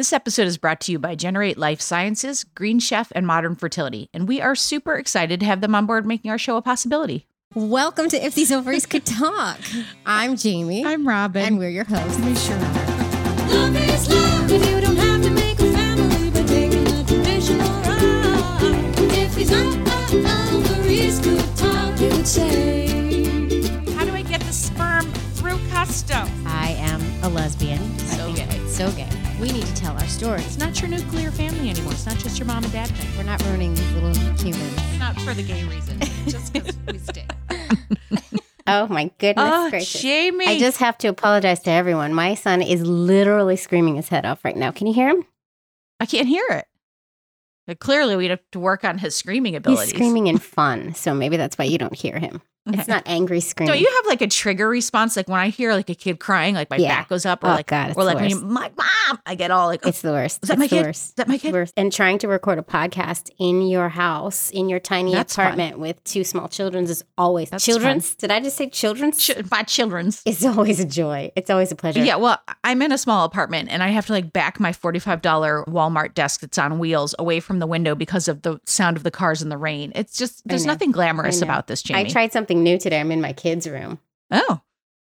This episode is brought to you by Generate Life Sciences, Green Chef, and Modern Fertility, and we are super excited to have them on board making our show a possibility. Welcome to If These Ovaries Could Talk. I'm Jamie. I'm Robin. and we're your hosts. we sure are. Love is love if you don't have to make a family by taking a traditional route. If these ovaries could talk, they would say. How do I get the sperm through custom? I am a lesbian. So think gay. it's So gay. We need to tell our story. It's not your nuclear family anymore. It's not just your mom and dad thing. We're not ruining these little humans. Not for the gay reason, just because we stay. Oh my goodness Oh, gracious. Jamie. I just have to apologize to everyone. My son is literally screaming his head off right now. Can you hear him? I can't hear it. But clearly, we'd have to work on his screaming abilities. He's screaming in fun, so maybe that's why you don't hear him. It's not angry screaming. Don't you have like a trigger response? Like when I hear like a kid crying, like my Yeah. back goes up, or Oh, like, God, it's or like when you, my mom, I get all like, It's the worst. is that it's my the kid? worst. Is that my kid? worst. And trying to record a podcast in your house, in your tiny That's fun. apartment with two small children's is always That's children's. Did I just say children's? Ch- my children's. it's always a joy. It's always a pleasure. Yeah, well, I'm in a small apartment and I have to like back my $45 Walmart desk that's on wheels away from the window because of the sound of the cars in the rain. It's just, there's nothing glamorous about this, Jamie. I tried something new today. I'm in my kids' room. oh.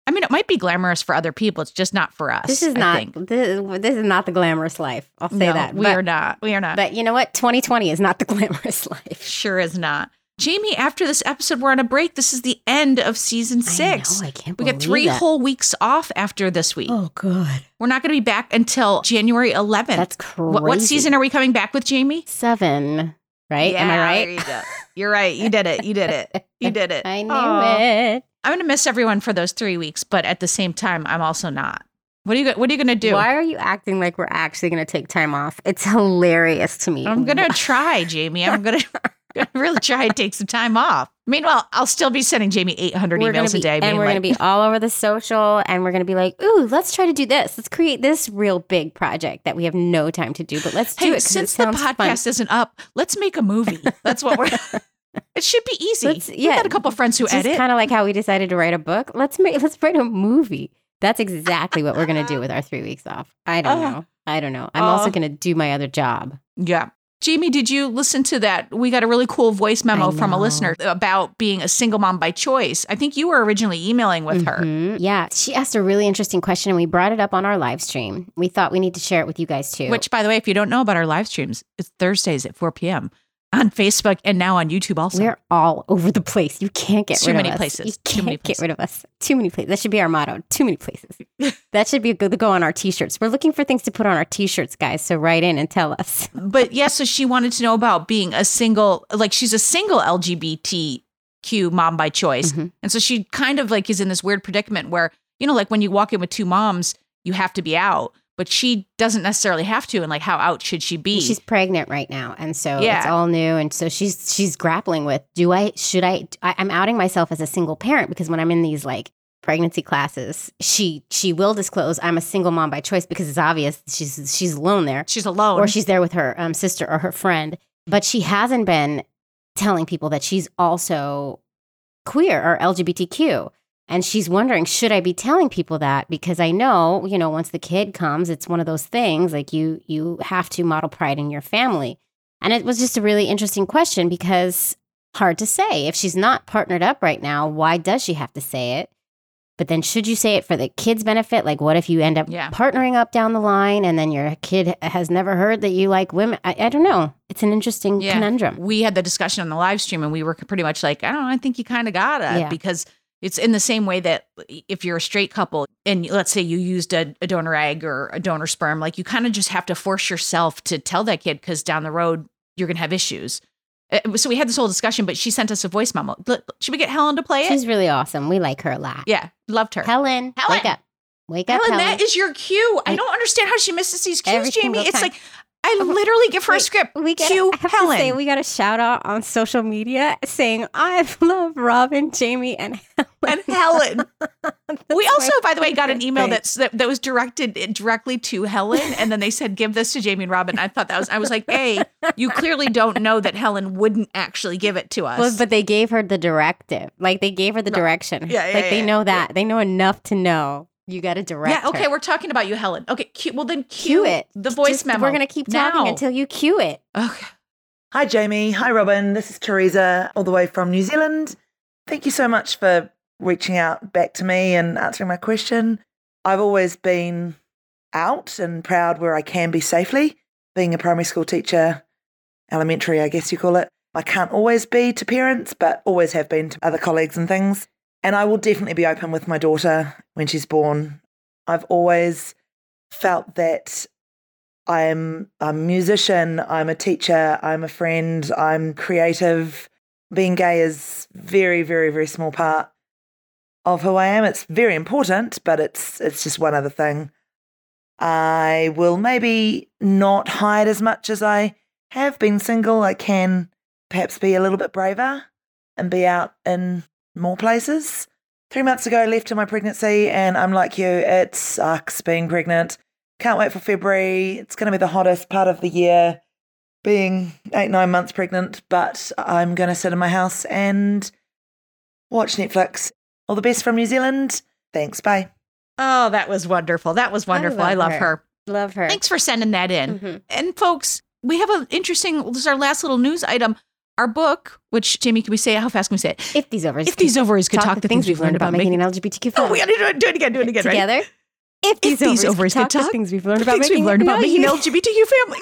I mean, it might be glamorous for other people. It's just not for us. This is I not this, this is not the glamorous life. I'll say No, that. We but, are not. We are not. But you know what? 2020 is not the glamorous life. sure is not. Jamie, after this episode, we're on a break. This is the end of season six. I know. I can't we get three that. whole weeks off after this week. Oh, good. We're not going to be back until January 11th. That's crazy. what, what season are we coming back with, Jamie? Seven. Right? Am I right? you. You're right. You did it. You did it. You did it. I knew Aw. it. I'm going to miss everyone for those three weeks, but at the same time, I'm also not. What are you? What are you going to do? Why are you acting like we're actually going to take time off? It's hilarious to me. I'm going to try, Jamie. I'm going to really try and take some time off. Meanwhile, I'll still be sending Jamie 800 We're emails be, a day. and we're like, going to be all over the social, and we're going to be like, "Ooh, let's try to do this. Let's create this real big project that we have no time to do, but let's do it. since it the sounds fun." podcast isn't up, let's make a movie. That's what we're. it should be easy. Let's- We've got a couple friends who edit. kind of like how we decided to write a book. Let's make let's write a movie. That's exactly what we're going to do with our three weeks off. I don't Uh, know. I don't know. I'm also uh, going to do my other job. Yeah. Jamie, did you listen to that? We got a really cool voice memo from a listener about being a single mom by choice. I think you were originally emailing with her. Mhm. Yeah, she asked a really interesting question, and we brought it up on our live stream. We thought we need to share it with you guys too. Which, by the way, if you don't know about our live streams, it's Thursdays at 4 p.m. on Facebook and now on YouTube also. We're all over the place. You can't get Too rid many of us. places. You can't many get rid of us. Too many places. That should be our motto. Too many places. that should be a good to go on our t-shirts. We're looking for things to put on our t-shirts, guys. So write in and tell us. but yeah, so she wanted to know about being a single, like she's a single LGBTQ mom by choice. Mhm. And so she kind of like is in this weird predicament where, you know, like when you walk in with two moms, you have to be out, but she doesn't necessarily have to. And like, how out should she be? She's pregnant right now, and so yeah. it's all new. And so she's she's grappling with: Do I should I, I? I'm outing myself as a single parent because when I'm in these like pregnancy classes, she she will disclose I'm a single mom by choice because it's obvious she's she's alone there. she's alone. or she's there with her um, sister or her friend, but she hasn't been telling people that she's also queer or LGBTQ. And she's wondering, should I be telling people that? Because I know, you know, once the kid comes, it's one of those things like you you have to model pride in your family. And it was just a really interesting question because hard to say. If she's not partnered up right now, why does she have to say it? But then should you say it for the kid's benefit? Like what if you end up Yeah. partnering up down the line and then your kid has never heard that you like women? I, I don't know. It's an interesting Yeah. conundrum. we had the discussion on the live stream and we were pretty much like, I don't know, I think you kind of gotta Yeah. because it's in the same way that if you're a straight couple and let's say you used a, a donor egg or a donor sperm, like you kind of just have to force yourself to tell that kid because down the road you're gonna have issues. Uh, So we had this whole discussion, but she sent us a voice memo. Should we get Helen to play it? She's really awesome. We like her a lot. yeah, loved her. Helen, Helen. wake up. Wake up, Helen, Helen. that is your cue. I I- don't understand how she misses these cues, Every Jamie. It's time. like I oh, literally give her a script. we I have Helen. to say we got a shout out on social media saying I love Robin, Jamie, and Helen. and Helen. we also, by the way, got an email that's that, that was directed directly to Helen, and then they said, "Give this to Jamie and Robin." I thought that was. I was like, "Hey, you clearly don't know that Helen wouldn't actually give it to us." Well, but they gave her the directive. Like they gave her the No. direction. Yeah, yeah, like they yeah, know that. They know enough to know You got to direct. Yeah, okay, her. we're talking about you, Helen. Okay, cue, well then cue cue, it. The voice Just- memo. We're gonna keep talking now. until you cue it. Okay. Hi, Jamie. Hi, Robin. This is Teresa, all the way from New Zealand. Thank you so much for reaching out back to me and answering my question. I've always been out and proud where I can be safely. Being a primary school teacher, elementary, I guess you call it, I can't always be to parents, but always have been to other colleagues and things. And I will definitely be open with my daughter when she's born. I've always felt that I'm a musician, I'm a teacher, I'm a friend, I'm creative. Being gay is very, very, very small part of who I am. It's very important, but it's it's just one other thing. I will maybe not hide as much as I have been single. I can perhaps be a little bit braver and be out in more places. Three months ago, I left in my pregnancy, and I'm like you, it sucks being pregnant. Can't wait for February. It's going to be the hottest part of the year, being eight, nine months pregnant. But I'm going to sit in my house and watch Netflix. All the best from New Zealand. Thanks. Bye. Oh, that was wonderful. That was wonderful. I love, love her. her. Love her. Thanks for sending that in. Mhm. And folks, we have an interesting. This is our last little news item. Our book, which Jamie, can we say? How fast can we say it? If these ovaries If these ovaries could talk, the things we've learned about making an LGBTQ Oh, we got to do it. Do it again. Do it again. Right? together. If these, these ovaries, ovaries could could talk, the things we've learned about things making we've learned an about making an LGBTQ family.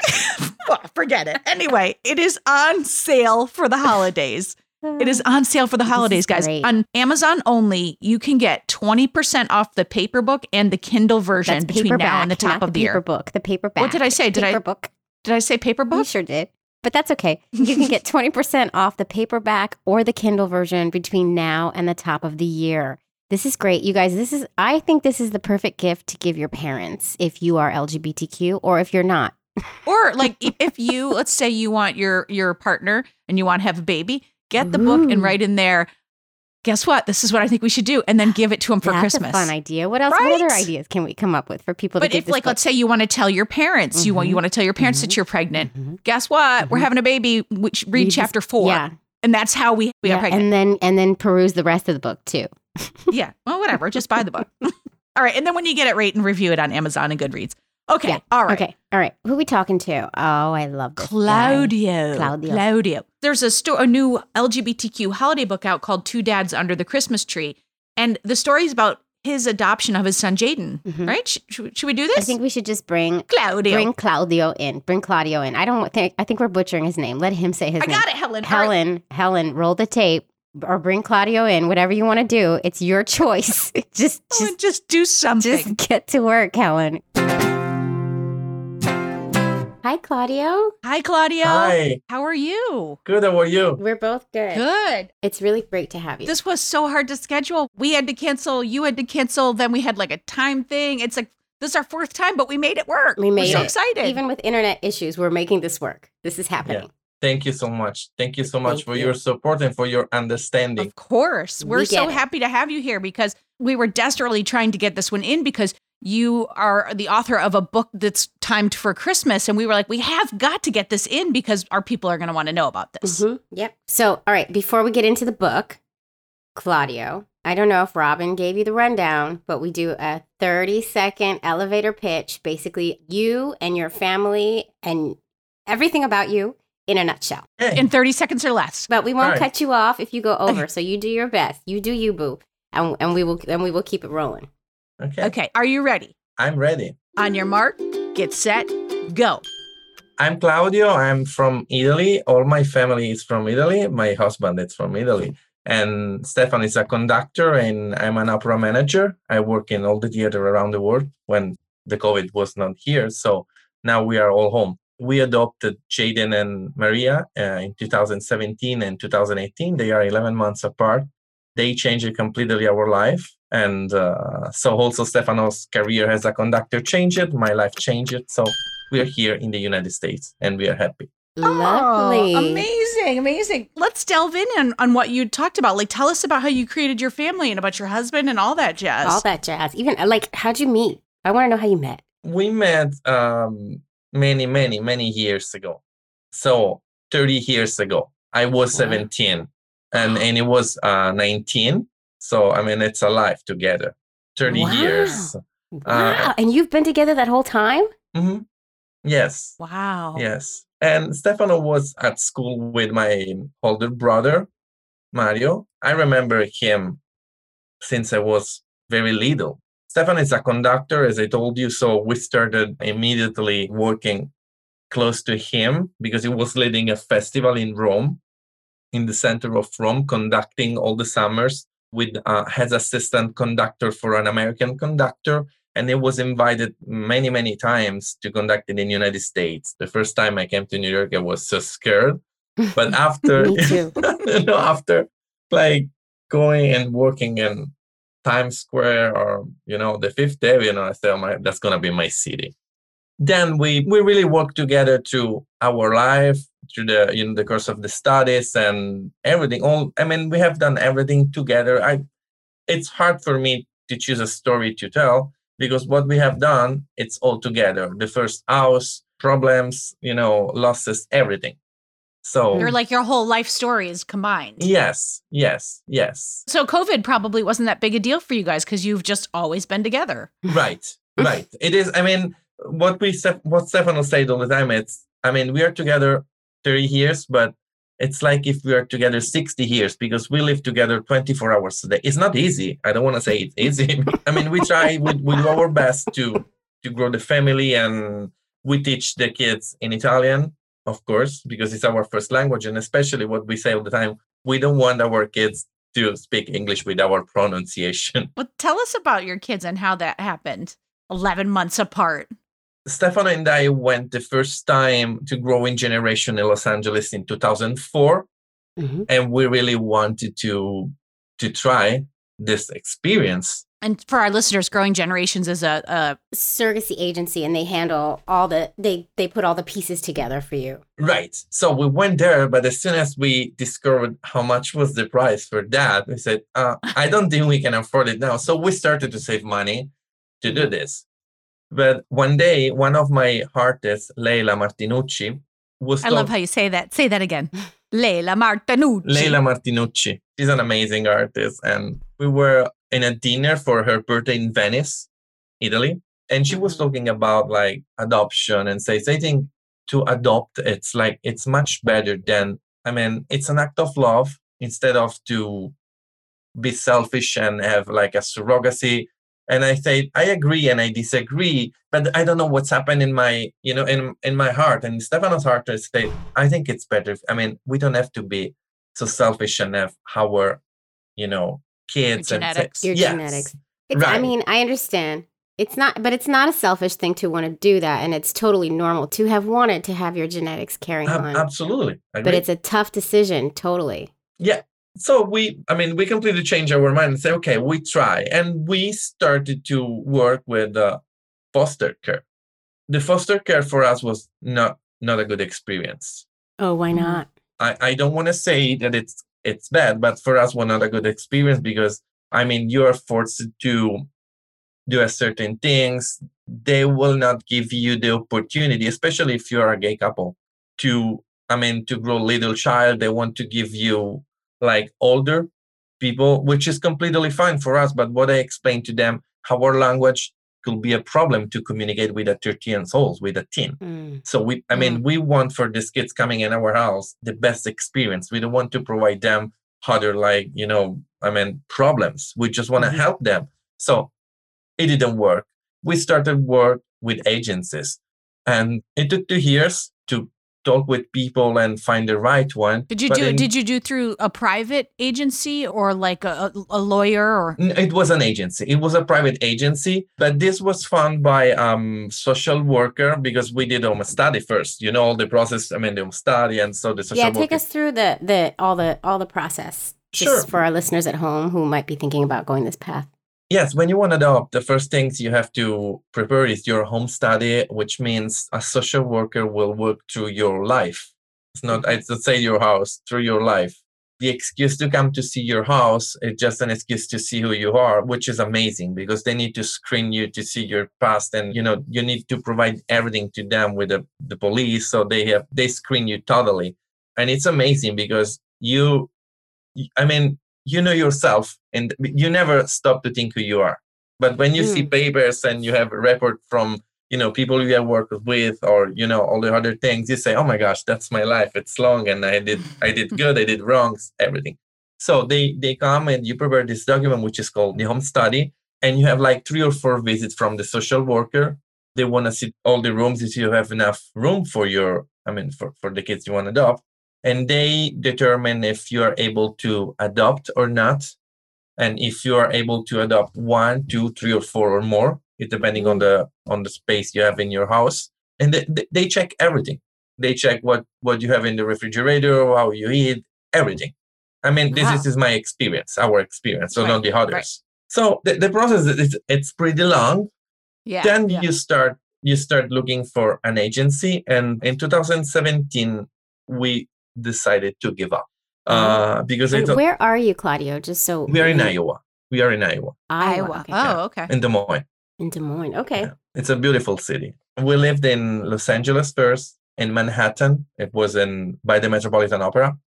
Well, Forget it. Anyway, it is on sale for the holidays. It is on sale for the holidays, guys. great. On Amazon only, you can get 20% off the paper book and the Kindle version between now and the top of the paper year. book. The paperback. What did I say? Did I- book? Did I say paper You book? sure did. But that's okay. You can get 20% off the paperback or the Kindle version between now and the top of the year. This is great. You guys, this is I think this is the perfect gift to give your parents if you are LGBTQ or if you're not. Or like if you, let's say you want your your partner and you want to have a baby, get the book and write in there. Guess what? This is what I think we should do, and then give it to them for That's Christmas. a fun idea. What else? What other ideas can we come up with for people to But if, like, book? let's say you want to tell your parents, you want you Mhm. want to tell your parents Mhm. that you're pregnant. Mhm. Guess what? We're Mhm. having a baby. Which read just- chapter four, Yeah. and that's how we we yeah, are pregnant. and then and then peruse the rest of the book too. yeah, well, whatever. Just buy the book. all right, and then when you get it, rate and review it on Amazon and Goodreads. Okay, Yeah. all right. Okay. All right. Who we talking to? Oh, I love this. guy. Claudio. Claudio. Claudio. There's a, sto- a new LGBTQ holiday book out called Two Dads Under the Christmas Tree. And the story is about his adoption of his son, Jayden, Mhm. right? Sh- should, should we do this? I think we should just bring Claudio. bring Claudio in. Bring Claudio in. I don't think I think we're butchering his name. Let him say his I name. I got it, Helen. All right. Helen, Helen, roll the tape or bring Claudio in. Whatever you want to do, it's your choice. just Oh, just just do something. just get to work, Helen. Hi, Claudio. Hi, Claudio. Hi, How are you? good. How are you? We're both good. Good. It's really great to have you. This was so hard to schedule. We had to cancel. You had to cancel. Then we had like a time thing. It's like this is our fourth time, but we made it work. We made We're so it. excited. Even with internet issues, we're making this work. This is happening. Thank you so much. Thank you so much Thank for you. your support and for your understanding. Of course. We're We so it. happy to have you here because we were desperately trying to get this one in because you are the author of a book that's timed for Christmas. And we were like, we have got to get this in because our people are going to want to know about this. Mhm. Yep. So, all right, before we get into the book, Claudio, I don't know if Robin gave you the rundown, but we do a 30 second elevator pitch. Basically, you and your family and everything about you in a nutshell. Okay. In 30 seconds or less. But we won't Right. cut you off if you go over. so you do your best. You do you, boo. And, and we will and we will keep it rolling. Okay. Okay. Are you ready? I'm ready. On your mark, get set, go. I'm Claudio. I'm from Italy. All my family is from Italy. My husband is from Italy. And Stefan is a conductor and I'm an opera manager. I work in all the theater around the world when the COVID was not here. So now we are all home. We adopted Jayden and Maria uh, in 2017 and 2018. They are 11 months apart. They changed completely our life. And uh, so also Stefano's career as a conductor changed. My life changed. So we are here in the United States and we are happy. Lovely. Oh, amazing. Amazing. Let's delve in on, on what you talked about. Like, tell us about how you created your family and about your husband and all that jazz. All that jazz. Even uh, like, how'd you meet? I want to know how you met. We met um, many, many, many years ago. So 30 years ago, I was Wow. 17 and, and it was uh, 19. So, I mean, it's a life together. 30 Wow. years. Wow. and you've been together that whole time? hmm Yes. Wow. Yes. And Stefano was at school with my older brother, Mario. I remember him since I was very little. Stefano is a conductor, as I told you. So we started immediately working close to him because he was leading a festival in Rome, in the center of Rome, conducting all the summers with uh, as assistant conductor for an American conductor. And he was invited many many times to conduct it in the united states. The first time i came to new york i was so scared. But after you know after like going and working in times square or you know the fifth avenue i said oh my that's gonna be my city then we we really worked together through our life through the you know the course of the studies and everything. All i mean we have done everything together. I it's hard for me to choose a story to tell because what we have done it's all together. The first house problems you know losses everything. So You're like your whole life story is combined. yes yes yes. So COVID probably wasn't that big a deal for you guys because you've just always been together. right right. It is i mean what we what stefano said all the time it's i mean we are together 30 years but it's like if we are together 60 years because we live together 24 hours a day it's not easy i don't want to say it's easy i mean we try we, we do our best to to grow the family and we teach the kids in italian of course because it's our first language and especially what we say all the time we don't want our kids to speak english with our pronunciation Well, tell us about your kids and how that happened. 11 months apart. Stefano and I went the first time to Growing Generation in Los Angeles in 2004, Mhm. and we really wanted to to try this experience. And for our listeners, Growing Generations is a, a Surrogacy agency, and they handle all the they they put all the pieces together for you. Right. So we went there, but as soon as we discovered how much was the price for that, we said, uh, "I don't think we can afford it now." So we started to save money to do this. But one day, one of my artists, Leila Martinucci, was I love how you say that. Say that again. Leila Martinucci. Leila Martinucci. She's an amazing artist. And we were in a dinner for her birthday in Venice, Italy. And she was Mhm. talking about like adoption and says, I think to adopt, it's like, it's much better than, I mean, it's an act of love instead of to be selfish and have like a surrogacy. And I say, I agree and I disagree, but I don't know what's happened in my, you know, in in my heart. And Stefano's heart is say, I think it's better. I mean, we don't have to be so selfish and have our, you know, kids and say- genetics. Your Yes. genetics. It's, I mean, I understand. It's not, but it's not a selfish thing to want to do that, and it's totally normal to have wanted to have your genetics carry Ab- on. absolutely. I But it's a tough decision, totally. Yeah. So we, I mean, we completely changed our mind and say, okay, we try. And we started to work with uh, foster care. The foster care for us was not not a good experience. Oh, why Mhm. not? I, I don't want to say that it's it's bad, but for us was not a good experience because I mean you are forced to do a certain things. They will not give you the opportunity, especially if you are a gay couple, to I mean to grow little child. They want to give you like older people, which is completely fine for us. But what I explained to them, how our language could be a problem to communicate with a 13 souls with a teen. Mm. So we, I mean, we want for these kids coming in our house the best experience. We don't want to provide them other like you know, I mean, problems. We just want to Mhm. help them. So it didn't work. We started work with agencies, and it took two years to talk with people and find the right one. Did you But do in- did you do through a private agency or like a, a, a lawyer or It was an agency. It was a private agency, but this was funded by um social worker because we did home study first. You know all the process. I mean, the home study, and so the social Yeah, worker. take us through the the all the all the process. Just Sure. for our listeners at home who might be thinking about going this path. Yes, when you want to adopt, the first things you have to prepare is your home study, which means a social worker will work through your life. It's not, mm-hmm. it's not say your house, through your life. The excuse to come to see your house is just an excuse to see who you are, which is amazing because they need to screen you to see your past, and you know you need to provide everything to them with the, the police, so they have they screen you totally, and it's amazing because you, I mean, you know yourself and you never stop to think who you are But when you see Mm. papers and you have a report from you know people you have worked with or you know all the other things, you say, "Oh my gosh, that's my life. It's long, and I did I did good, I did wrongs, everything." So they they come and you prepare this document, which is called the home study, and you have like three or four visits from the social worker. They want to see all the rooms if you have enough room for your, I mean, for for the kids you want to adopt, and they determine if you are able to adopt or not, and if you are able to adopt one, two, three, or four or more, it depending on the on the space you have in your house, and they, they, check everything. They check what what you have in the refrigerator, how you eat, everything. I mean, this Wow. is, is my experience, our experience, so Right, not the others. right. So the, the process is it's pretty long. Yeah. then yeah. you start you start looking for an agency, and in 2017 we decided to give up uh, because I where are you, Claudio? Just so we are in Iowa. We are in Iowa, Iowa. Iowa. Okay. Oh, okay. in Des Moines. In Des Moines. Okay. Yeah. It's a beautiful city. We lived in Los Angeles first, in Manhattan. It was in by the Metropolitan Opera,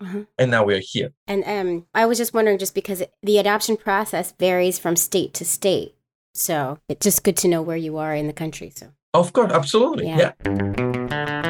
Uh-huh. and now we are here. And um, I was just wondering, just because the adoption process varies from state to state, so it's just good to know where you are in the country. So Of course, absolutely. Yeah. yeah.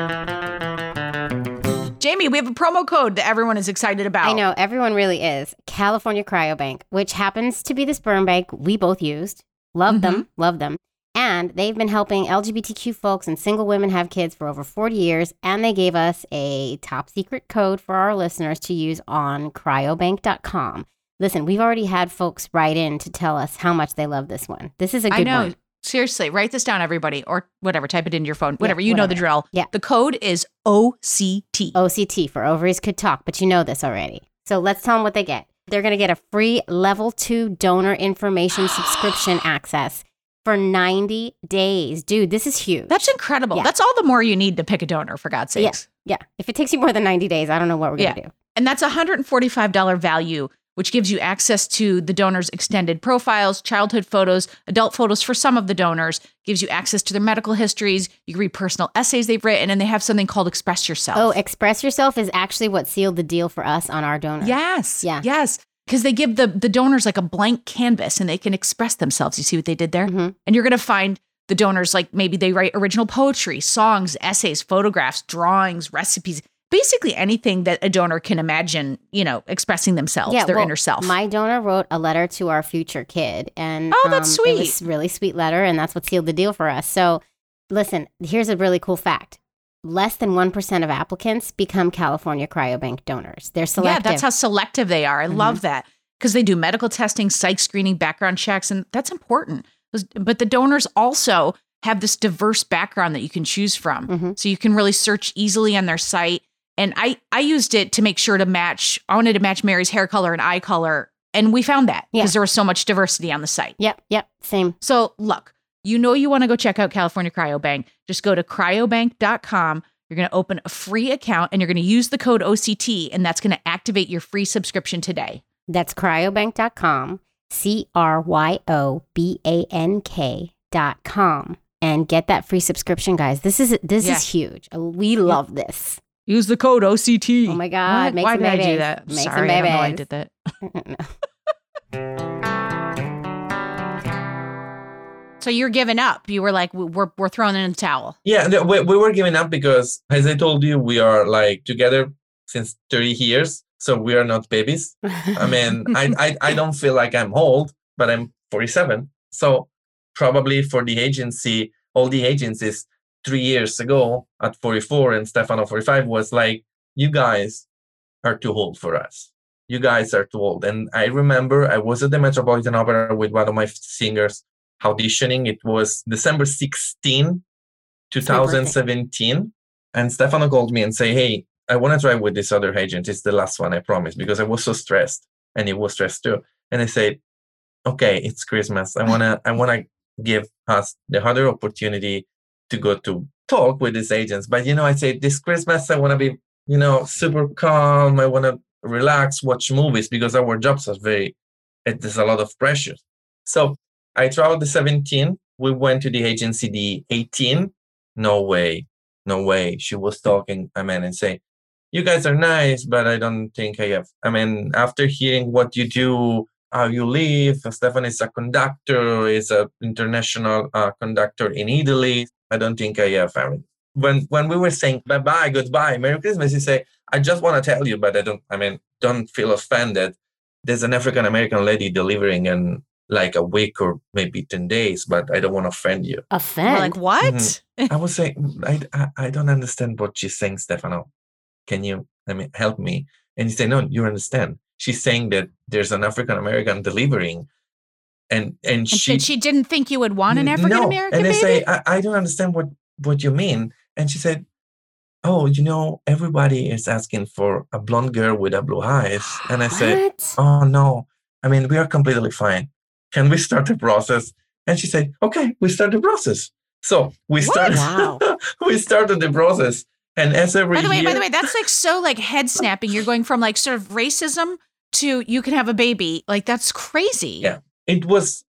Jamie, we have a promo code that everyone is excited about. I know everyone really is California Cryobank, which happens to be the sperm bank we both used. Love them, mm-hmm. love them. And they've been helping LGBTQ folks and single women have kids for over 40 years. And they gave us a top secret code for our listeners to use on cryobank.com. Listen, we've already had folks write in to tell us how much they love this one. This is a good I know. one. Seriously, write this down, everybody, or whatever. Type it into your phone. Whatever. you know the drill. Yeah. The code is OCT. OCT for Ovaries Could Talk, but you know this already. So let's tell them what they get. They're going to get a free level two donor information subscription access for 90 days. Dude, this is huge. That's incredible. Yeah. That's all the more you need to pick a donor, for God's Yeah. sakes. yeah. If it takes you more than 90 days, I don't know what we're going to do. And that's a $145 value, which gives you access to the donor's extended profiles, childhood photos, adult photos for some of the donors, gives you access to their medical histories. You can read personal essays they've written, and they have something called Express Yourself. Oh, Express Yourself is actually what sealed the deal for us on our donor. yes. Yeah. Yes. Because they give the, the donors like a blank canvas and they can express themselves. You see what they did there? Mhm. And you're going to find the donors like maybe they write original poetry, songs, essays, photographs, drawings, recipes, basically anything that a donor can imagine, you know, expressing themselves, yeah, their well, inner self. My donor wrote a letter to our future kid, and Oh, that's um, It was sweet. a really sweet letter, and that's what sealed the deal for us. So, listen, here's a really cool fact: less than one percent of applicants become California Cryobank donors. They're selective. yeah, that's how selective they are. I Mhm. love that because they do medical testing, psych screening, background checks, and that's important. But the donors also have this diverse background that you can choose from. Mhm. So you can really search easily on their site. And I, I used it to make sure to match, I wanted to match Mary's hair color and eye color. And we found that Yeah. because there was so much diversity on the site. Yep, yep, same. So look, you know you want to go check out California Cryobank. Just go to cryobank.com. You're going to open a free account and you're going to use the code OCT, and that's going to activate your free subscription today. That's cryobank.com, C R Y O B A N K dot com, and get that free subscription, guys. This is this Yeah. is huge. We love this. Use the code OCT. Oh my God, What? make Why some did I do that? Make some Sorry, I don't know I did that. So you're giving up. You were like, we're, we're throwing it in the towel. Yeah, the- we, we were giving up because, as I told you, we are like together since 30 years. So we are not babies. I mean, I, I, I don't feel like I'm old, but I'm 47. So probably for the agency, all the agencies three years ago at 44 and Stefano 45 was like, you guys are too old for us. You guys are too old. And I remember I was at the Metropolitan Opera with one of my singers auditioning. It was December 16, 2017. And Stefano called me and say, Hey, I want to try with this other agent. It's the last one, I promise, because I was so stressed and he was stressed too. And I said, Okay, it's Christmas. I wanna I wanna give us the other opportunity to go to talk with these agents. But you know, I say this Christmas I wanna be, you know, super calm. I wanna relax, watch movies because our jobs are very it, there's a lot of pressure. So I traveled the 17. We went to the agency the 18. No way, no way. She was talking, I mean, and say, "You guys are nice, but I don't think I have." I mean, after hearing what you do how you live. Stefan is a conductor, is a international uh, conductor in Italy. I don't think I have family. When when we were saying bye bye, goodbye, Merry Christmas, he say, I just want to tell you, but I don't. I mean, don't feel offended. There's an African American lady delivering in like a week or maybe ten days, but I don't want to offend you. We're Offend. like, what? Mhm. I was saying, I, I I don't understand what she's saying, Stefano. Can you, I mean, help me? And he said, No, you understand. She's saying that there's an African American delivering, and and And she she, she didn't think you would want an African no. American And I baby. say, I, I don't understand what what you mean. And she said, Oh, you know, everybody is asking for a blonde girl with a blue eyes. And I said, Oh no. I mean, we are completely fine. Can we start the process? And she said, Okay, we start the process. So we What? started Wow. we started the process. And as every by the way, year, by the way, that's like so like head snapping. You're going from like sort of racism to you can have a baby. Like that's crazy. Yeah. It was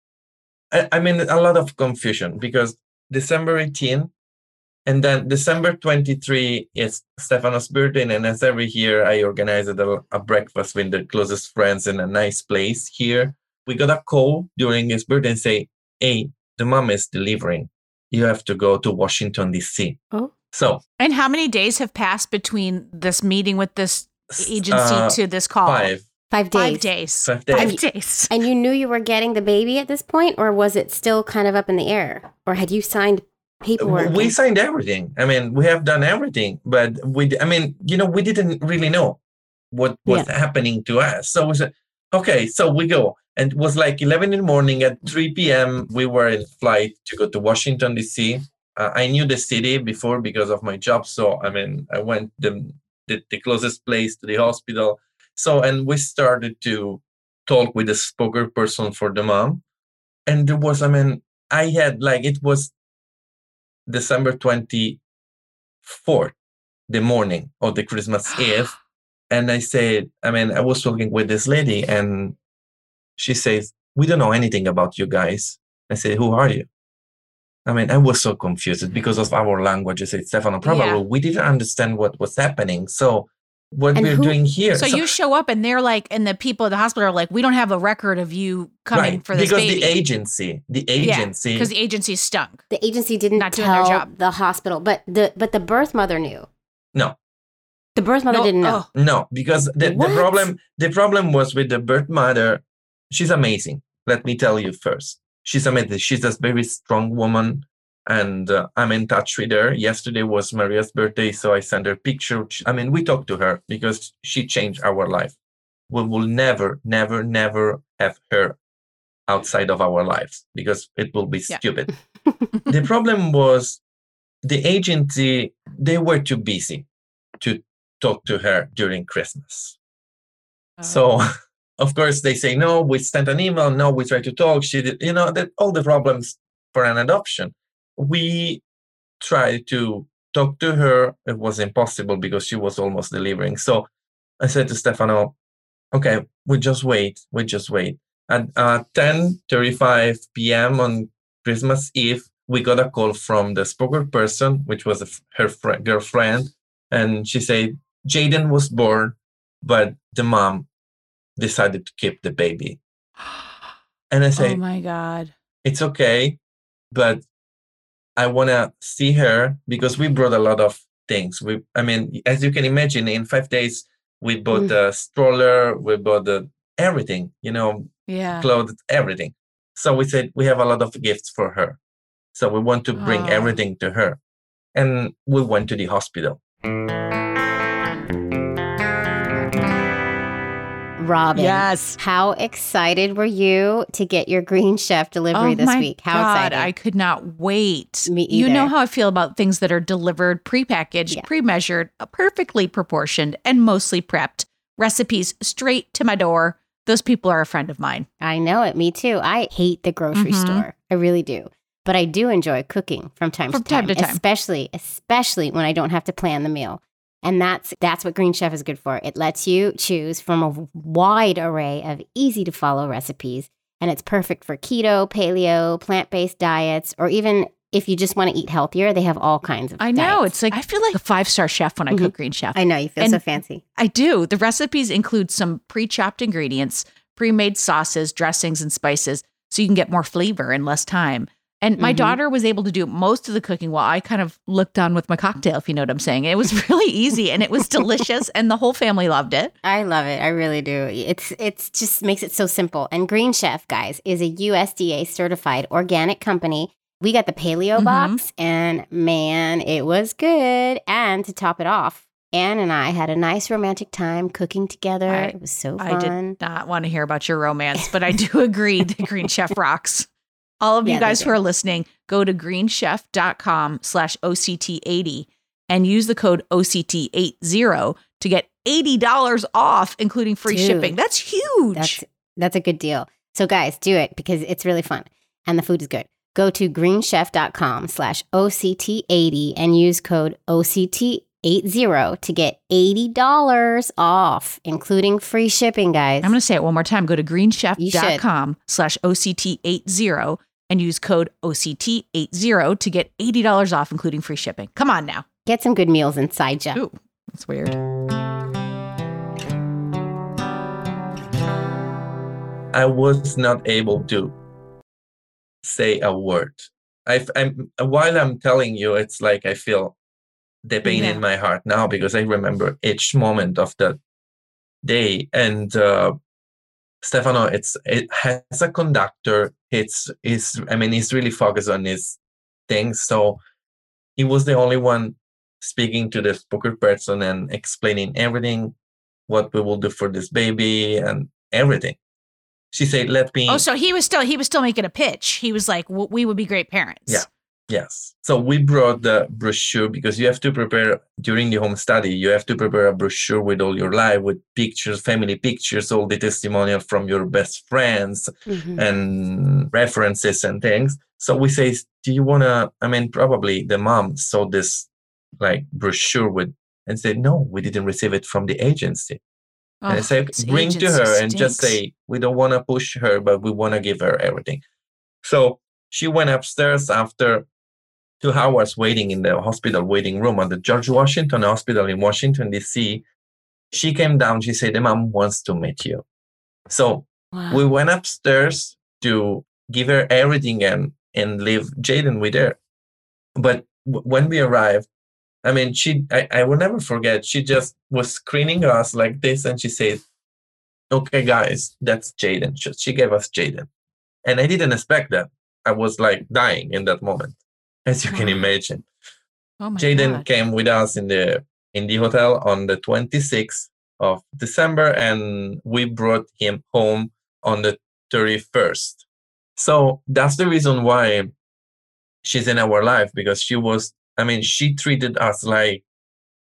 I, I mean a lot of confusion because December 18 and then December 23 is Stefano's birthday and as every year I organized a, a breakfast with the closest friends in a nice place here. We got a call during his birthday and say, hey, the mom is delivering. You have to go to Washington DC. Oh. So And how many days have passed between this meeting with this agency uh, to this call? five Five days. Five days. Five days. Five days. And you knew you were getting the baby at this point, or was it still kind of up in the air? Or had you signed paperwork? we signed everything i mean we have done everything but we, I mean you know we didn't really know what was happening to us so we said okay so we go and it was like 11 in the morning at 3 p.m we were in flight to go to washington d.c uh, i knew the city before because of my job so i mean i went the, the, the closest place to the hospital so and we started to talk with the spokesperson for the mom and there was i mean i had like it was December 24th, the morning of the Christmas Eve. And I said, I mean, I was talking with this lady and she says, We don't know anything about you guys. I said, Who are you? I mean, I was so confused because of our languages. I said, Stefano, probably Yeah. we didn't understand what was happening. So, what And we're who- doing here. So, you show up and they're like, and the people at the hospital are like, we don't have a record of you coming right, for this because baby. the agency, the agency, because the agency stunk. the agency didn't Not doing their job. the hospital, but the but the birth mother knew. no, The birth mother No, didn't know. oh, No, because the, the problem the problem was with the birth mother. She's amazing. Let me tell you first. She's amazing. She's a very strong woman, and uh, I'm in touch with her. Yesterday was Maria's birthday, so I sent her picture. I mean, we talked to her because she changed our life. We will never, never, never have her outside of our lives because it will be Yeah. stupid. the problem was the agency. They were too busy to talk to her during Christmas. So, of course, they say no. We sent an email. No, we tried to talk. She did. You know that all the problems for an adoption. We tried to talk to her. It was impossible because she was almost delivering. So, I said to Stefano, "Okay, we just wait. We just wait." At uh, 10:35 p.m. on Christmas Eve, we got a call from the spokesperson, which was a f- her fri girlfriend, and she said Jayden was born, but the mom decided to keep the baby. And I say, oh my god. it's okay, but I want to see her because we brought a lot of things. We, I mean, as you can imagine, in five days, we bought Mm. the stroller, we bought the everything, you know, Yeah. clothes, everything. So we said we have a lot of gifts for her. So we want to bring Oh. everything to her. And we went to the hospital. Robin. Yes. How excited were you to get your Green Chef delivery this Oh my week? How God, excited? I could not wait. Me either. You know how I feel about things that are delivered, prepackaged, Yeah. pre-measured, uh, perfectly proportioned, and mostly prepped. Recipes straight to my door. Those people are a friend of mine. I know it. Me too. I hate the grocery Mhm. store. I really do. But I do enjoy cooking from time From to time, time to time. especially especially when I don't have to plan the meal. And that's that's what Green Chef is good for. It lets you choose from a wide array of easy to follow recipes, and it's perfect for keto, paleo, plant-based diets, or even if you just want to eat healthier, they have all kinds of I know. diets. It's like I feel like a five-star chef when I cook mm-hmm. Green Chef. I know you feel And- so fancy. I do. The recipes include some pre chopped ingredients, pre-made sauces, dressings, and spices so you can get more flavor in less time. And my Mhm. daughter was able to do most of the cooking while I kind of looked on with my cocktail, if you know what I'm saying. It was really easy and it was delicious, and the whole family loved it. I love it. I really do. It's it's just makes it so simple. And Green Chef, guys, is a USDA certified organic company. We got the paleo Mhm. box, and man, it was good. And to top it off, Anne and I had a nice romantic time cooking together. I- it was so I did not want to hear about your romance, but I do agree that Green Chef rocks. All of you Yeah, they guys who are listening, go to greenchef.com slash OCT80 and use the code OCT80 to get $80 off, including free Dude, shipping. That's huge. That's that's a good deal. So guys, do it because it's really fun and the food is good. Go to greenchef.com slash OCT80 and use code OCT80 to get $80 off, including free shipping, guys. I'm going to say it one more time. Go to You greenchef.com slash OCT80 and use code OCT80 to get $80 off, including free shipping. Come on now. Get some good meals inside you. Ooh, that's weird. I was not able to say a word. I, I'm while I'm telling you, it's like I feel the pain Yeah. in my heart now because I remember each moment of that day. And uh, Stefano, it's it has a conductor. It's is I mean he's really focused on his things. So he was the only one speaking to the poker person and explaining everything, what we will do for this baby and everything. She said, "Let me." Oh, so he was still he was still making a pitch. He was like, "We would be great parents." Yeah. Yes. So we brought the brochure because you have to prepare during the home study. You have to prepare a brochure with all your life, with pictures, family pictures, all the testimonial from your best friends, Mhm. and references and things. So we say, do you want to? I mean, probably the mom saw this like brochure with and said, no, we didn't receive it from the agency. and I Ugh, say, bring to her and just say, we don't want to push her, but we want to give her everything. So she went upstairs after two hours waiting in the hospital waiting room at the George Washington Hospital in Washington, D.C. She came down. She said, the mom wants to meet you. So Wow. we went upstairs to give her everything and and leave Jayden with her. But w- when we arrived, I mean, she I, I will never forget. She just was screening us like this, and she said, "Okay, guys, that's Jayden." She, she gave us Jayden, and I didn't expect that. I was like dying in that moment, as you can imagine. Oh Jayden God. came with us in the in the hotel on the 26th of December, and we brought him home on the 31st. So that's the reason why she's in our life because she was. I mean, she treated us like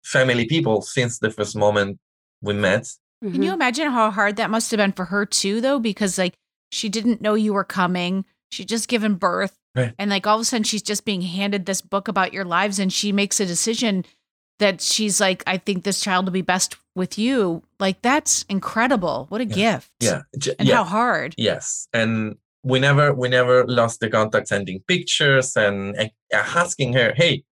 family people since the first moment we met. Mm-hmm. Can you imagine how hard that must have been for her too, though? Because like she didn't know you were coming. She just given birth. Right. And like all of a sudden she's just being handed this book about your lives and she makes a decision that she's like, I think this child will be best with you. Like that's incredible. What a gift. Yeah, j- And yeah. how hard. Yes, and we never we never lost the contact sending pictures and uh, asking her, "Hey,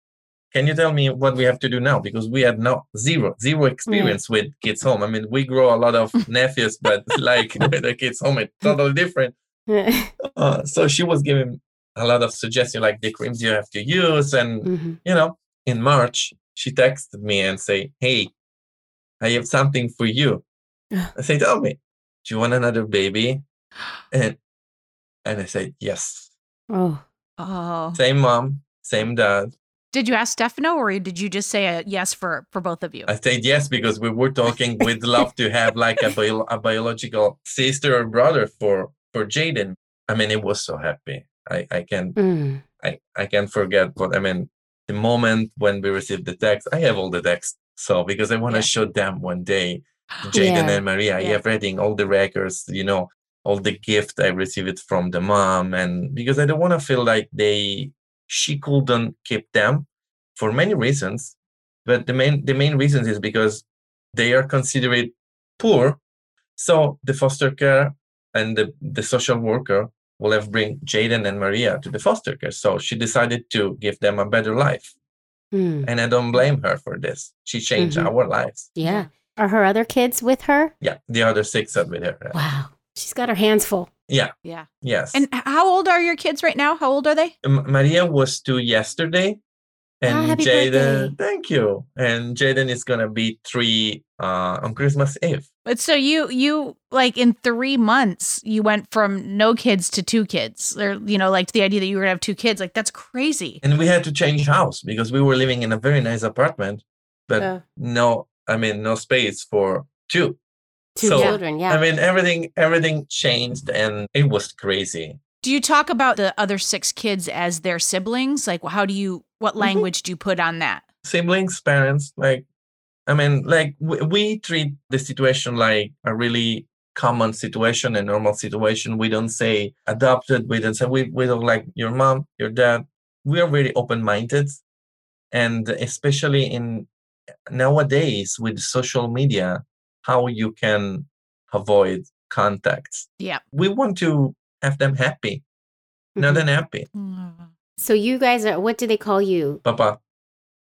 can you tell me what we have to do now?" Because we had no zero zero experience with kids home. I mean, we grow a lot of nephews, but like with the kids home, it's totally different. Uh, so she was giving a lot of suggestions, like the creams you have to use, and Mhm. you know, in March she texted me and say, "Hey, I have something for you." I say, "Tell me, do you want another baby?" And and I said, "Yes." Oh, Oh. Same mom, same dad. Did you ask Stefano or did you just say a yes for for both of you? I said yes because we were talking. We'd love to have like a, bio- a biological sister or brother for for Jayden. I mean, it was so happy. I I can Mm. I I can't forget what I mean. The moment when we received the text, I have all the text. So because I want to Yeah. show them one day, Jayden Yeah. and Maria, I have reading all the records, you know, all the gift I received from the mom, and because I don't want to feel like they she couldn't keep them for many reasons. But the main the main reason is because they are considered poor. So the foster care and the, the social worker will have bring Jayden and Maria to the foster care. So she decided to give them a better life. Mm. And I don't blame her for this. She changed Mhm. our lives. Yeah. Are her other kids with her? Yeah, the other six are with her. Wow. She's got her hands full. Yeah. Yeah. Yes. And how old are your kids right now? How old are they? M- Maria was two yesterday, and Ah, Jayden, thank you. And Jayden is gonna be three uh, on Christmas Eve. But so you you like in three months you went from no kids to two kids, or you know, like the idea that you were gonna have two kids, like that's crazy. And we had to change house because we were living in a very nice apartment, but Yeah. no, I mean, no space for two. Two So, children, yeah. I mean, everything everything changed, and it was crazy. Do you talk about the other six kids as their siblings? Like, how do you? What Mm-hmm. language do you put on that? Siblings, parents, like, I mean, like we, we treat the situation like a really common situation, a normal situation. We don't say adopted. We don't say we we don't like your mom, your dad. We are very open minded, and especially in nowadays with social media, how you can avoid contacts. Yeah. We want to have them happy, not Mhm. unhappy. So you guys are what do they call you? Papa,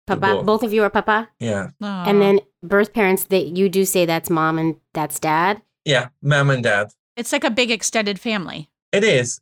Papa? both. Both of you are papa? yeah, And then birth parents that you do say that's mom and that's dad? yeah, mom and dad. it's like a big extended family. It is.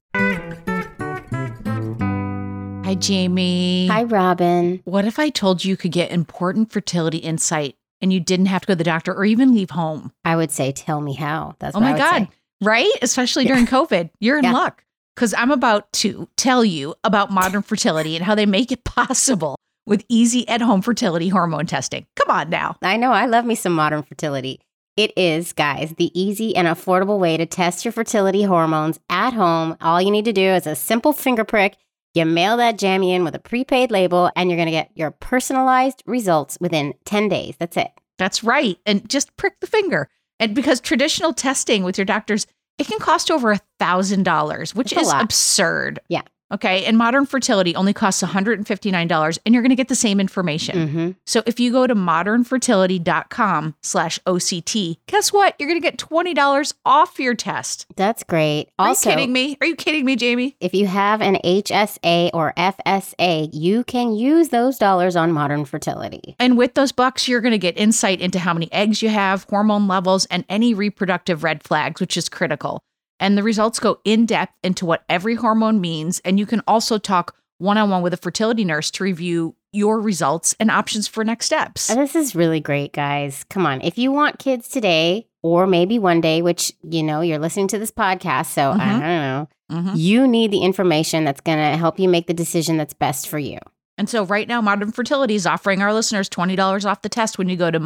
Hi, Jamie. Hi Robin. What if I told you you could get important fertility insight and you didn't have to go to the doctor or even leave home? I would say tell me how. That's Oh what I my would God. say. Right? Especially during COVID. You're in Yeah. luck. Because I'm about to tell you about modern fertility and how they make it possible with easy at home fertility hormone testing. Come on now. I know. I love me some modern fertility. It is, guys, the easy and affordable way to test your fertility hormones at home. All you need to do is a simple finger prick. You mail that jammy in with a prepaid label, and you're going to get your personalized results within 10 days. That's it. That's right. And just prick the finger. And because traditional testing with your doctors, it can cost over a thousand dollars, which It's is absurd. Yeah. Okay. And modern fertility only costs $159 and you're going to get the same information. hmm So if you go to modernfertility.com slash OCT, guess what? You're going to get $20 off your test. That's great. Are you kidding me? Are you kidding me, Jamie? if you have an HSA or FSA, you can use those dollars on modern fertility. And with those bucks, you're going to get insight into how many eggs you have, hormone levels, and any reproductive red flags, which is critical. And the results go in depth into what every hormone means. And you can also talk one on one with a fertility nurse to review your results and options for next steps. Uh, This is really great, guys. Come on. If you want kids today, or maybe one day, which, you know, you're listening to this podcast, so I Mhm. don't know, Mhm. you need the information that's going to help you make the decision that's best for you. And so right now, Modern Fertility is offering our listeners $20 off the test when you go to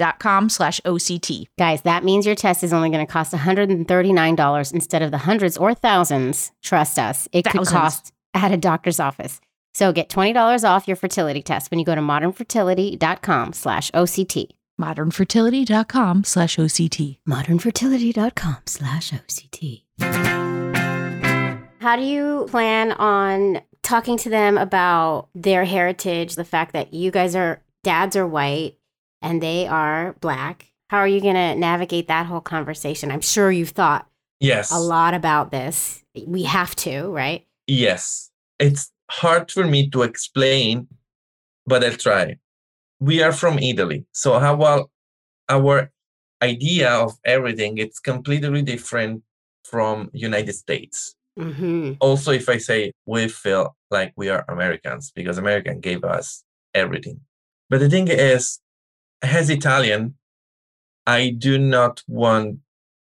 modernfertility.com slash OCT. Guys, that means your test is only going to cost $139 instead of the hundreds or thousands. Trust us, it could cost at a doctor's office. So get $20 off your fertility test when you go to modernfertility.com slash OCT. Modernfertility.com slash OCT. modernfertility.com slash OCT. How do you plan on talking to them about their heritage, the fact that you guys are dads are white and they are black? How are you going to navigate that whole conversation? I'm sure you've thought Yes. a lot about this. We have to, right? Yes. It's hard for me to explain, but I'll try. We are from Italy. So how well our idea of everything it's completely different from United States. Mm-hmm. Also, if I say we feel like we are Americans because American gave us everything. But the thing is, as Italian, I do not want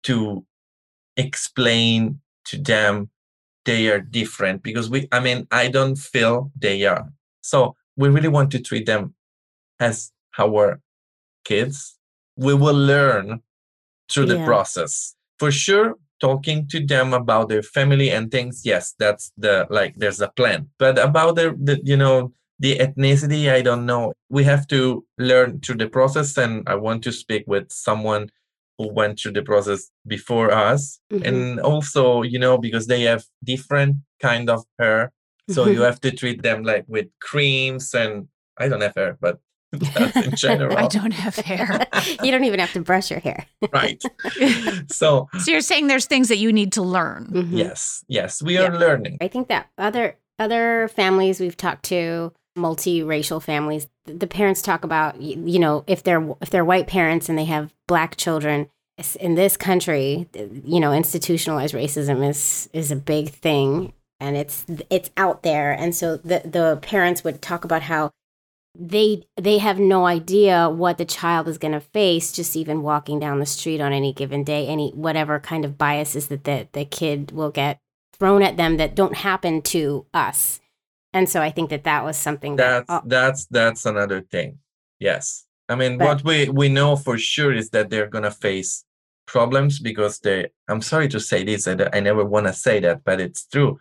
to explain to them they are different because we i mean i don't feel they are. So we really want to treat them as our kids. We will learn through the Yeah. process. For sure talking to them about their family and things yes that's the like there's a plan. But about the, the you know the ethnicity i don't know we have to learn through the process and i want to speak with someone who went through the process before us Mhm. and also you know because they have different kind of hair so you have to treat them like with creams and i don't have hair but in general I don't have hair. you don't even have to brush your hair. right so so you're saying there's things that you need to learn. Mhm. yes yes we are learning I think that other other families we've talked to, multiracial families, the parents talk about you know if they're if they're white parents and they have black children, in this country, you know, institutionalized racism is is a big thing, and it's it's out there. And so the the parents would talk about how they they have no idea what the child is going to face just even walking down the street on any given day any whatever kind of biases that the, the kid will get thrown at them that don't happen to us and so i think that that was something that that's oh, that's that's another thing. Yes. I mean But- what we we know for sure is that they're gonna face problems because they i'm sorry to say this i, I never want to say that but it's true.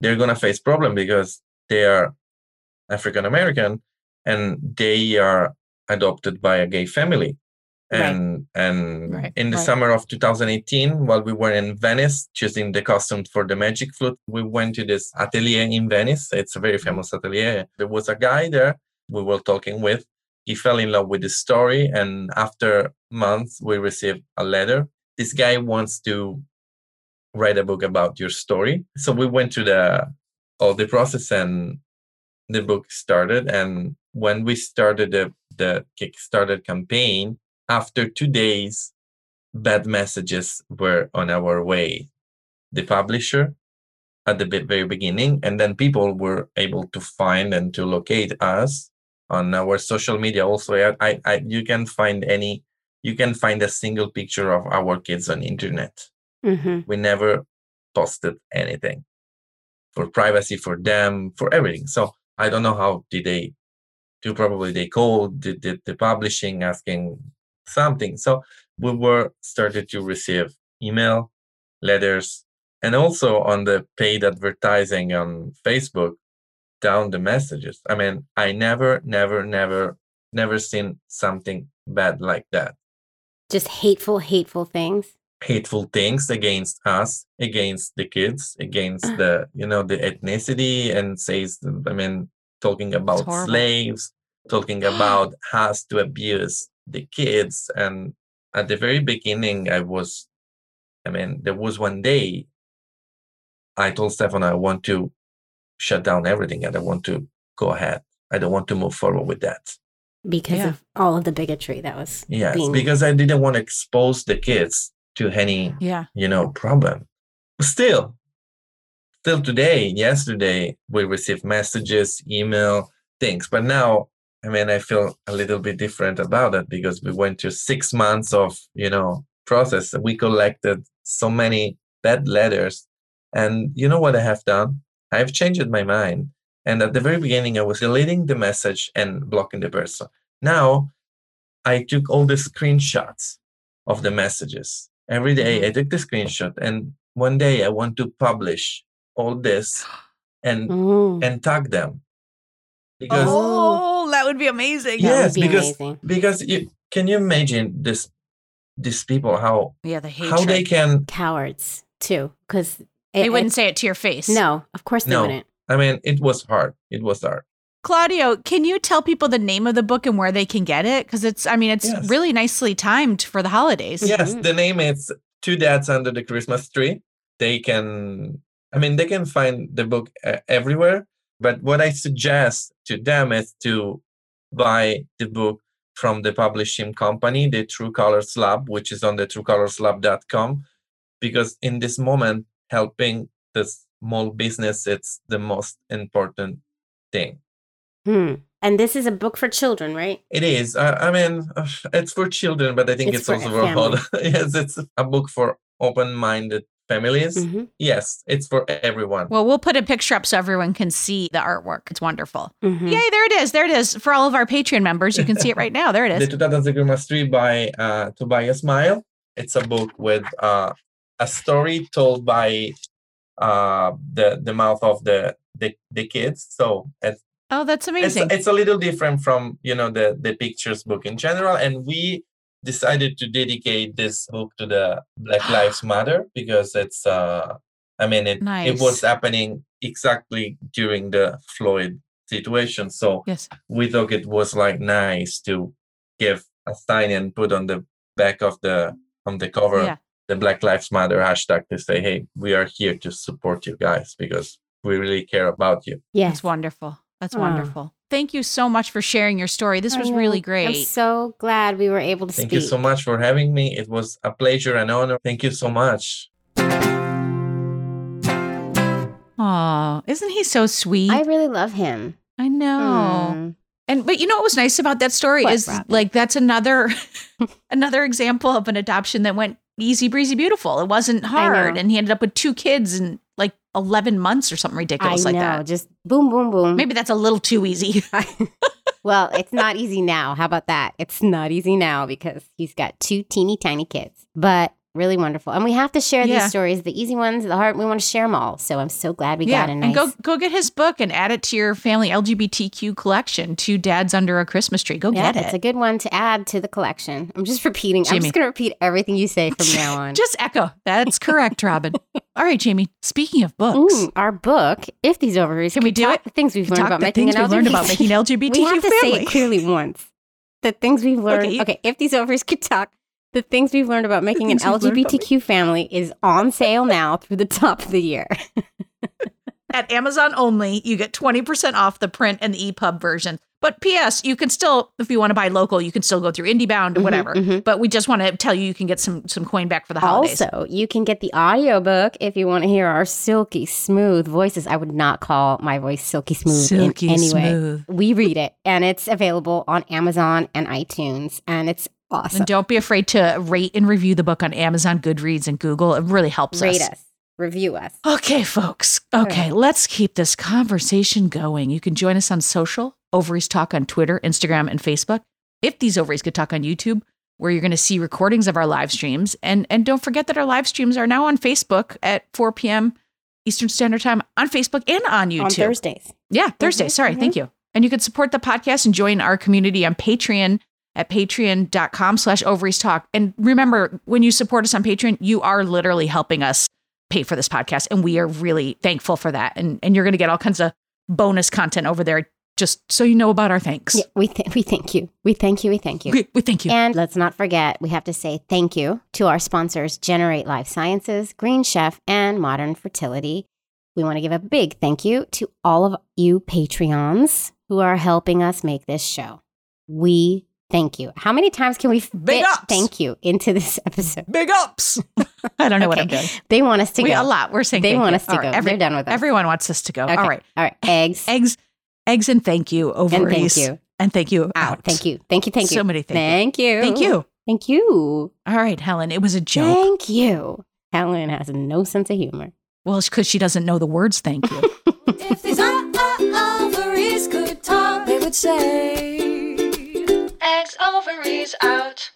They're gonna face problem because they are african american and they are adopted by a gay family Right. and and Right, in the right. summer of 2018 while we were in venice choosing the costume for the magic flute we went to this atelier in venice. It's a very mm-hmm. famous atelier. There was a guy there we were talking with. He fell in love with the story and after months we received a letter. This guy wants to write a book about your story. So we went to the all the process and the book started. And when we started the the kickstarter campaign after two days bad messages were on our way. The publisher at the very beginning and then people were able to find and to locate us on our social media also. I, I, you can find any you can find a single picture of our kids on internet. Mhm. we never posted anything for privacy for them for everything. So i don't know how did they do probably they called the, the, the publishing asking something. So we were started to receive email letters and also on the paid advertising on facebook down the messages. I mean i never never never never seen something bad like that. Just hateful hateful things? Hateful things against us against the kids against Uh. the you know the ethnicity and says i mean talking about slaves talking about has to abuse the kids and at the very beginning i was i mean there was one day i told Stefano i want to shut down everything and i don't want to go ahead i don't want to move forward with that because Yeah. of all of the bigotry that was yes being because i didn't want to expose the kids to any Yeah. you know problem still still today yesterday we received messages email things but now i mean i feel a little bit different about it because we went to six months of you know process. We collected so many bad letters. And you know what i have done? I've changed my mind. And at the very beginning i was deleting the message and blocking the person. Now i took all the screenshots of the messages. Every day i took the screenshot and one day i want to publish all this and Mm. and tag them. Because Oh, that would be amazing. That would yes be because amazing. because you can you imagine this these people how Yeah, the hatred. how they can cowards too because They wouldn't say it to your face. no of course they No. wouldn't i mean it was hard it was hard Claudio, can you tell people the name of the book and where they can get it? Because it's, I mean, it's Yes. really nicely timed for the holidays. yes Mhm. the name is two dads under the christmas tree they can i mean they can find the book uh, everywhere but what i suggest to them is to buy the book from the publishing company the true colors lab which is on the truecolorslab.com because in this moment helping the small business it's the most important thing Hmm. and this is a book for children right It is. I, I mean, uh, it's for children, but I think It's it's, for also for all. family. yes, it's a book for open-minded families. Mhm. Yes, it's for everyone. Well, we'll put a picture up so everyone can see the artwork. It's wonderful. Mhm. Yay, there it is. There it is. For all of our Patreon members, you can see it right now. There it is. the is. 2000 Christmas Tree by uh, Tobias Smile. It's a book with uh, a story told by uh, the the mouth of the the, the kids. So it's Oh, that's it's, amazing. it's a little different from you know the the pictures book in general and we decided to dedicate this book to the black lives matter because it's uh i mean it it was happening exactly during the floyd situation so yes. we thought it was like nice to give a sign and put on the back of the on the cover Yeah. the black lives matter hashtag to say hey we are here to support you guys because we really care about you yes It's wonderful. That's Aw. wonderful. Thank you so much for sharing your story. This was know. really I'm great. so glad we were able to Thank speak. you so much for having me. It was a pleasure and honor. Thank you so much. Aw, isn't he so sweet? I really love him. I know. Mm. And but you know what was nice about that story What, is Robin? like that's another another example of an adoption that went easy breezy beautiful. It wasn't hard and he ended up with two kids and like 11 months or something I ridiculous like know, that. just boom, boom, boom. Maybe that's a little too easy. well, it's not easy now. How about that? It's not easy now because he's got two teeny tiny kids, but really wonderful. And we have to share Yeah. these stories, the easy ones, the hard. We want to share them all. So I'm so glad we yeah, got a nice. and go go get his book and add it to your family LGBTQ collection. Two dads under a Christmas tree. Go yeah, get it. it's a good one to add to the collection. I'm just repeating. I'm just going to repeat everything you say from now on. Just echo. That's correct, Robin. All right, Jamie. Speaking of books, Ooh, our book, If These Ovaries, Can we do it? The things we've learned about making an learned about making LGBTQ we have to say it clearly once. The things we've learned. Okay, Okay, if these ovaries could talk, the things we've learned about making an things we've learned about LGBTQ family is on sale now through the top of the year. At Amazon only, you get 20% off the print and the EPUB version. But P.S., you can still, if you want to buy local, you can still go through IndieBound or Mhm, whatever. mhm. But we just want to tell you you can get some some coin back for the holidays. Also, you can get the audiobook if you want to hear our silky smooth voices. I would not call my voice silky smooth Silky in any way. We read it, and it's available on Amazon and iTunes, and it's awesome. And don't be afraid to rate and review the book on Amazon, Goodreads, and Google. It really helps us. Rate us. us, review us. Okay, folks. Okay, right. let's keep this conversation going. You can join us on social, Ovaries Talk on Twitter, Instagram, and Facebook. If these ovaries could talk on YouTube, where you're going to see recordings of our live streams. And and don't forget that our live streams are now on Facebook at 4 p.m. Eastern Standard Time on Facebook and on YouTube. on Thursdays. Yeah, Thursday. Mhm, Sorry. mhm. Thank you. And you can support the podcast and join our community on Patreon at patreon.com slash ovaries talk. And remember, when you support us on Patreon, you are literally helping us pay for this podcast. And we are really thankful for that. And, and you're going to get all kinds of bonus content over there just so you know about our thanks. Yeah, we th- we thank you. We thank you. We thank you. We, we thank you. And let's not forget, we have to say thank you to our sponsors, Generate Life Sciences, Green Chef, and Modern Fertility. We want to give a big thank you to all of you Patreons who are helping us make this show. We thank you. How many times can we fit Big ups. thank you into this episode? Big ups. I don't know what I'm doing. They want us to We, go. a lot. We're saying They thank want you. us to All go. right, every- They're done with us. Everyone wants us to go. Okay. All right. All right. Eggs. Eggs, eggs, and thank you. and Ovaries. thank you. And thank you. Out. Thank you. Thank you. Thank you. So many thank you. Thank you. Thank you. Thank you. All right, Helen. It was a joke. Thank you. Helen has no sense of humor. Well, it's because she doesn't know the words. Thank you. If these o- o- ovaries could talk, they would say, Out.